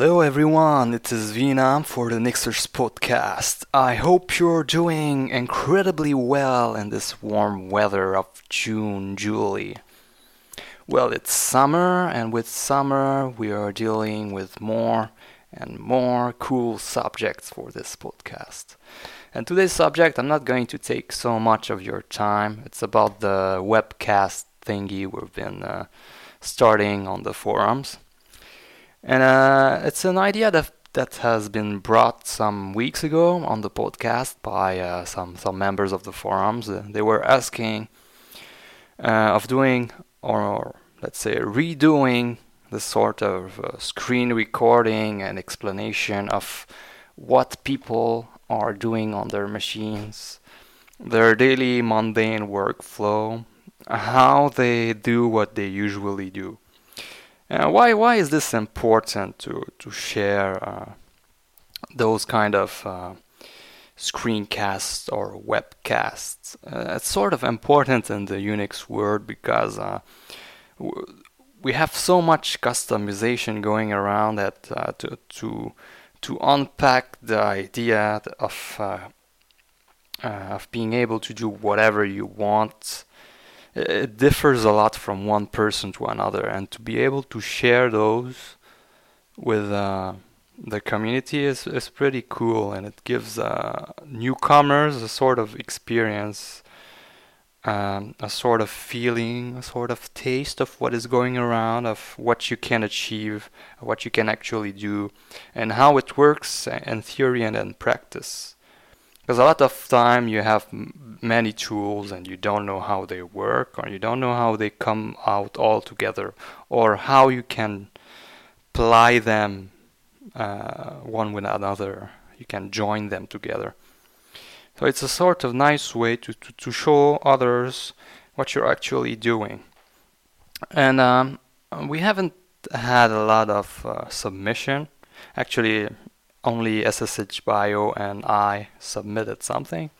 Hello everyone, it is Venam for the Nixers podcast. I hope you're doing incredibly well in this warm weather of June, July. Well, it's summer, and with summer, we are dealing with more and more cool subjects for this podcast. And today's subject, I'm not going to take so much of your time. It's about the webcast thingy we've been uh, starting on the forums. And uh, it's an idea that that has been brought some weeks ago on the podcast by uh, some some members of the forums. Uh, they were asking uh, of doing or let's say redoing the sort of uh, screen recording and explanation of what people are doing on their machines, their daily mundane workflow, how they do what they usually do. Uh, why why is this important to to share uh, those kind of uh, screencasts or webcasts? Uh, it's sort of important in the Unix world because uh, we have so much customization going around that uh, to to to unpack the idea of of being able to do whatever you want it differs a lot from one person to another, and to be able to share those with uh, the community is is pretty cool, and it gives uh, newcomers a sort of experience, um, a sort of feeling, a sort of taste of what is going around, of what you can achieve, what you can actually do, and how it works in theory and in practice. Because a lot of time you have m- many tools and you don't know how they work or you don't know how they come out all together or how you can ply them uh, one with another. You can join them together. So it's a sort of nice way to, to, to show others what you're actually doing. And um, we haven't had a lot of uh, submission. Actually, only SSH Bio and I submitted something.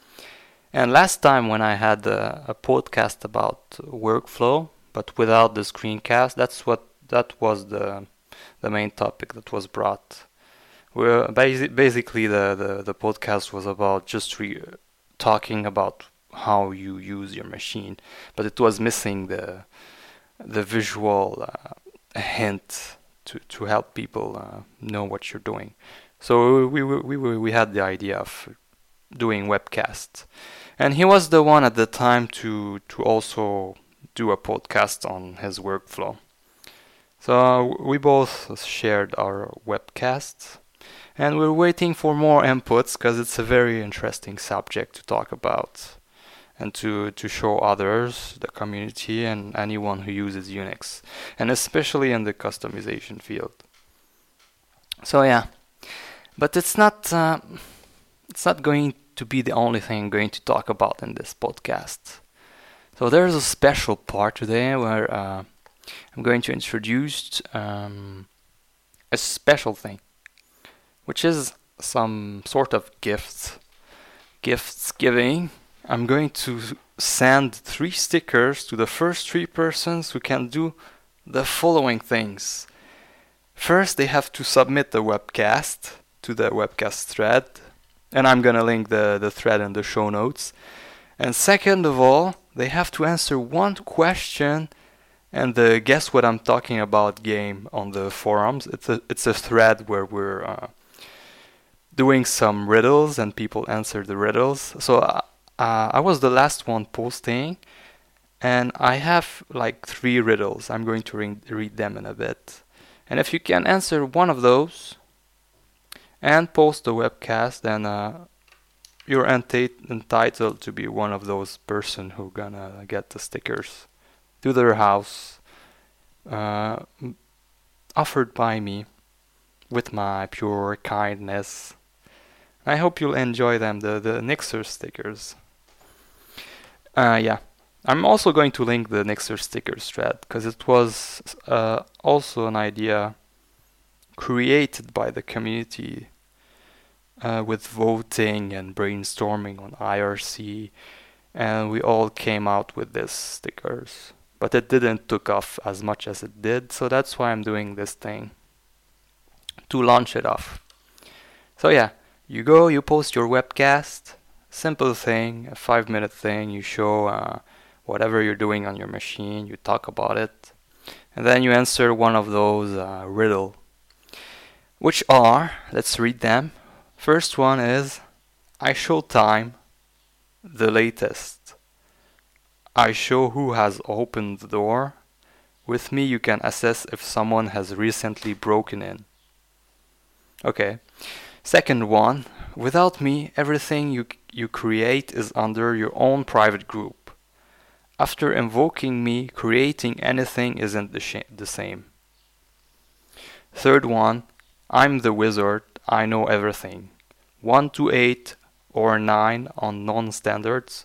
And last time when I had a, a, podcast about workflow, but without the screencast, that's what that was the the main topic that was brought. Where basi- basically the, the, the podcast was about just re- talking about how you use your machine, but it was missing the the visual uh, hint to to help people uh, know what you're doing. So we we we we had the idea of doing webcasts, and he was the one at the time to to also do a podcast on his workflow. So we both shared our webcasts, and we're waiting for more inputs because it's a very interesting subject to talk about and to, to show others, the community, and anyone who uses Unix, and especially in the customization field. So yeah, but it's not uh, it's not going to be the only thing I'm going to talk about in this podcast. So there's a special part today where uh, I'm going to introduce um, a special thing, which is some sort of gifts, gifts giving. I'm going to send three stickers to the first three persons who can do the following things. First, they have to submit the webcast to the webcast thread, and I'm gonna link the, the thread in the show notes. And second of all, they have to answer one question and the guess what I'm talking about game on the forums. It's a it's a thread where we're uh, doing some riddles and people answer the riddles. So uh, uh, I was the last one posting, and I have like three riddles. I'm going to re- read them in a bit. And if you can answer one of those, and post the webcast, then uh, you're ent- entitled to be one of those person who gonna get the stickers to their house, uh, offered by me with my pure kindness. I hope you'll enjoy them, the the Nixer stickers. Uh, yeah. I'm also going to link the Nixer stickers thread because it was uh, also an idea created by the community uh, with voting and brainstorming on IRC, and we all came out with these stickers. But it didn't took off as much as it did, so that's why I'm doing this thing to launch it off. So yeah, you go, you post your webcast, simple thing, a five minute thing. You show uh, whatever you're doing on your machine, you talk about it, and then you answer one of those uh, riddle, which are let's read them. First one is I show time, the latest. I show who has opened the door. With me, you can assess if someone has recently broken in. Okay. Second one, without me, everything you, you create is under your own private group. After invoking me, creating anything isn't the, the same. Third one, I'm the wizard, I know everything. 1 to 8 or 9 on non standards.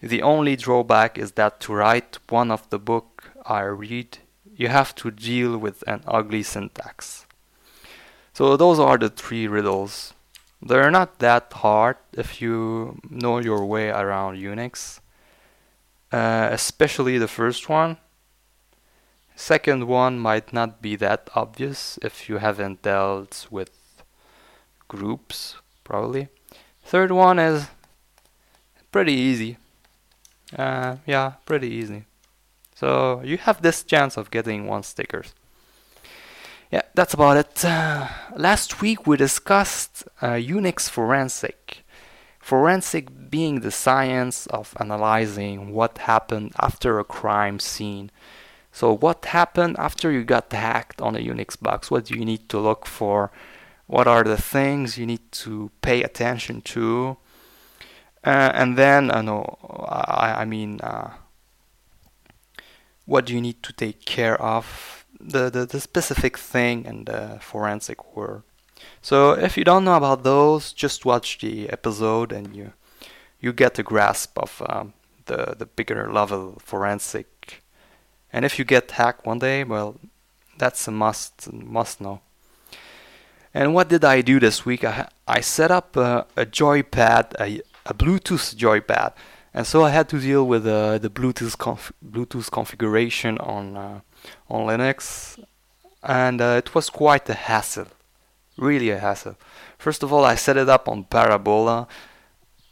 The only drawback is that to write one of the book I read, you have to deal with an ugly syntax. So those are the three riddles. They're not that hard if you know your way around Unix. Uh, especially the first one. Second one might not be that obvious if you haven't dealt with groups, probably. Third one is pretty easy. Uh, yeah, pretty easy. So you have this chance of getting one stickers yeah, that's about it. Uh, last week we discussed uh, Unix forensic. Forensic being the science of analyzing what happened after a crime scene. So, what happened after you got hacked on a Unix box? What do you need to look for? What are the things you need to pay attention to? Uh, and then, uh, no, I, I mean, uh, what do you need to take care of? the, the, the specific thing and the forensic word. So if you don't know about those, just watch the episode and you you get a grasp of um, the the bigger level forensic. And if you get hacked one day, well, that's a must must know. And what did I do this week? I I set up a, a joypad, a, a Bluetooth joypad, and so I had to deal with uh, the Bluetooth conf- Bluetooth configuration on uh, on Linux, and uh, it was quite a hassle, really a hassle. First of all, I set it up on Parabola,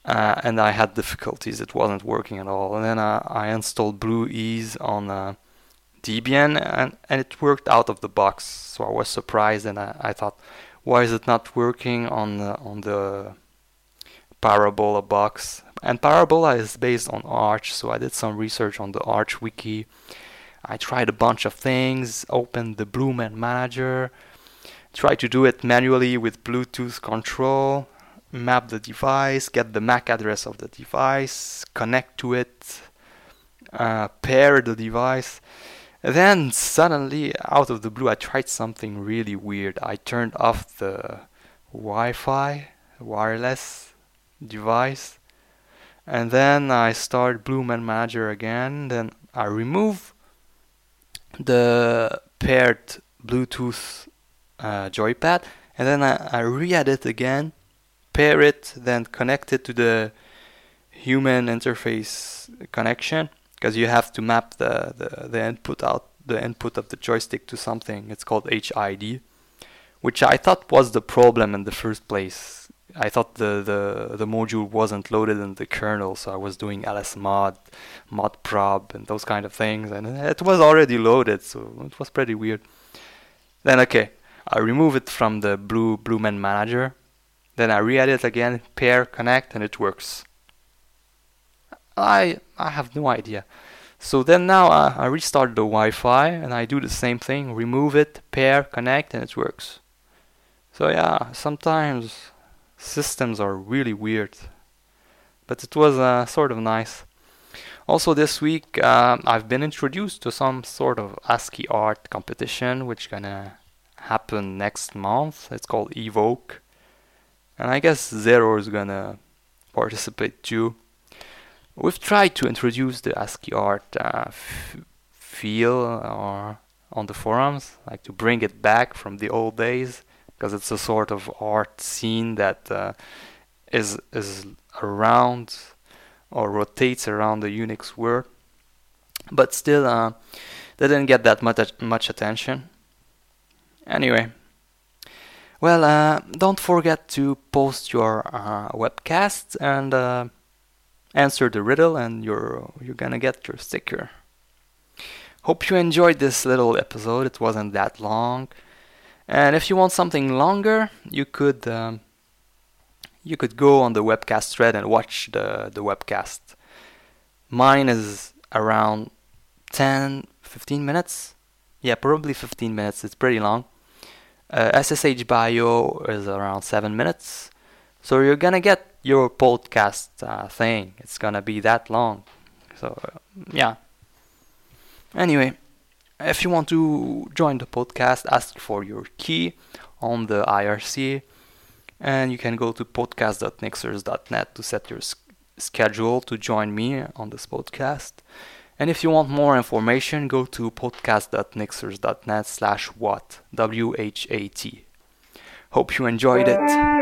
uh, and I had difficulties. It wasn't working at all. And then uh, I installed BlueZ on uh, Debian, and, and it worked out of the box. So I was surprised, and I, I thought, why is it not working on the, on the Parabola box? And Parabola is based on Arch, so I did some research on the Arch wiki I tried a bunch of things, opened the Blueman Manager, tried to do it manually with Bluetooth control, map the device, get the MAC address of the device, connect to it, uh, pair the device. Then suddenly, out of the blue, I tried something really weird. I turned off the Wi-Fi wireless device, and then I start Blueman Manager again. Then I remove the paired Bluetooth uh, joypad and then I, I re-add it again, pair it, then connect it to the human interface connection because you have to map the, the, the input out the input of the joystick to something. It's called HID, which I thought was the problem in the first place I thought the, the, the module wasn't loaded in the kernel, so I was doing lsmod, modprobe, and those kind of things, and it was already loaded, so it was pretty weird. Then okay, I remove it from the blue Blueman manager, then I re-add it again, pair, connect, and it works. I I have no idea. So then now I, I restart the Wi-Fi and I do the same thing, remove it, pair, connect, and it works. So yeah, sometimes systems are really weird. But it was uh, sort of nice. Also, this week uh, I've been introduced to some sort of ASCII art competition, which gonna happen next month. It's called Evoke, and I guess xero is gonna participate too. We've tried to introduce the ASCII art uh, feel or on the forums, like to bring it back from the old days because it's a sort of art scene that uh, is is around or rotates around the Unix world, but still uh, they didn't get that much much attention. Anyway, Well, uh, don't forget to post your uh, webcast and uh, answer the riddle, and you're you're gonna get your sticker. Hope you enjoyed this little episode. It wasn't that long, and if you want something longer, you could um, you could go on the webcast thread and watch the the webcast. Mine is around 10 15 minutes. Yeah, probably 15 minutes. It's pretty long. Uh, SSH bio is around 7 minutes. So you're gonna get your podcast uh, thing. It's gonna be that long. So, uh, yeah. Anyway, if you want to join the podcast, ask for your key on the IRC. And you can go to podcast.nixers.net to set your schedule to join me on this podcast. And if you want more information, go to podcast.nixers.net slash what, W-H-A-T. Hope you enjoyed it.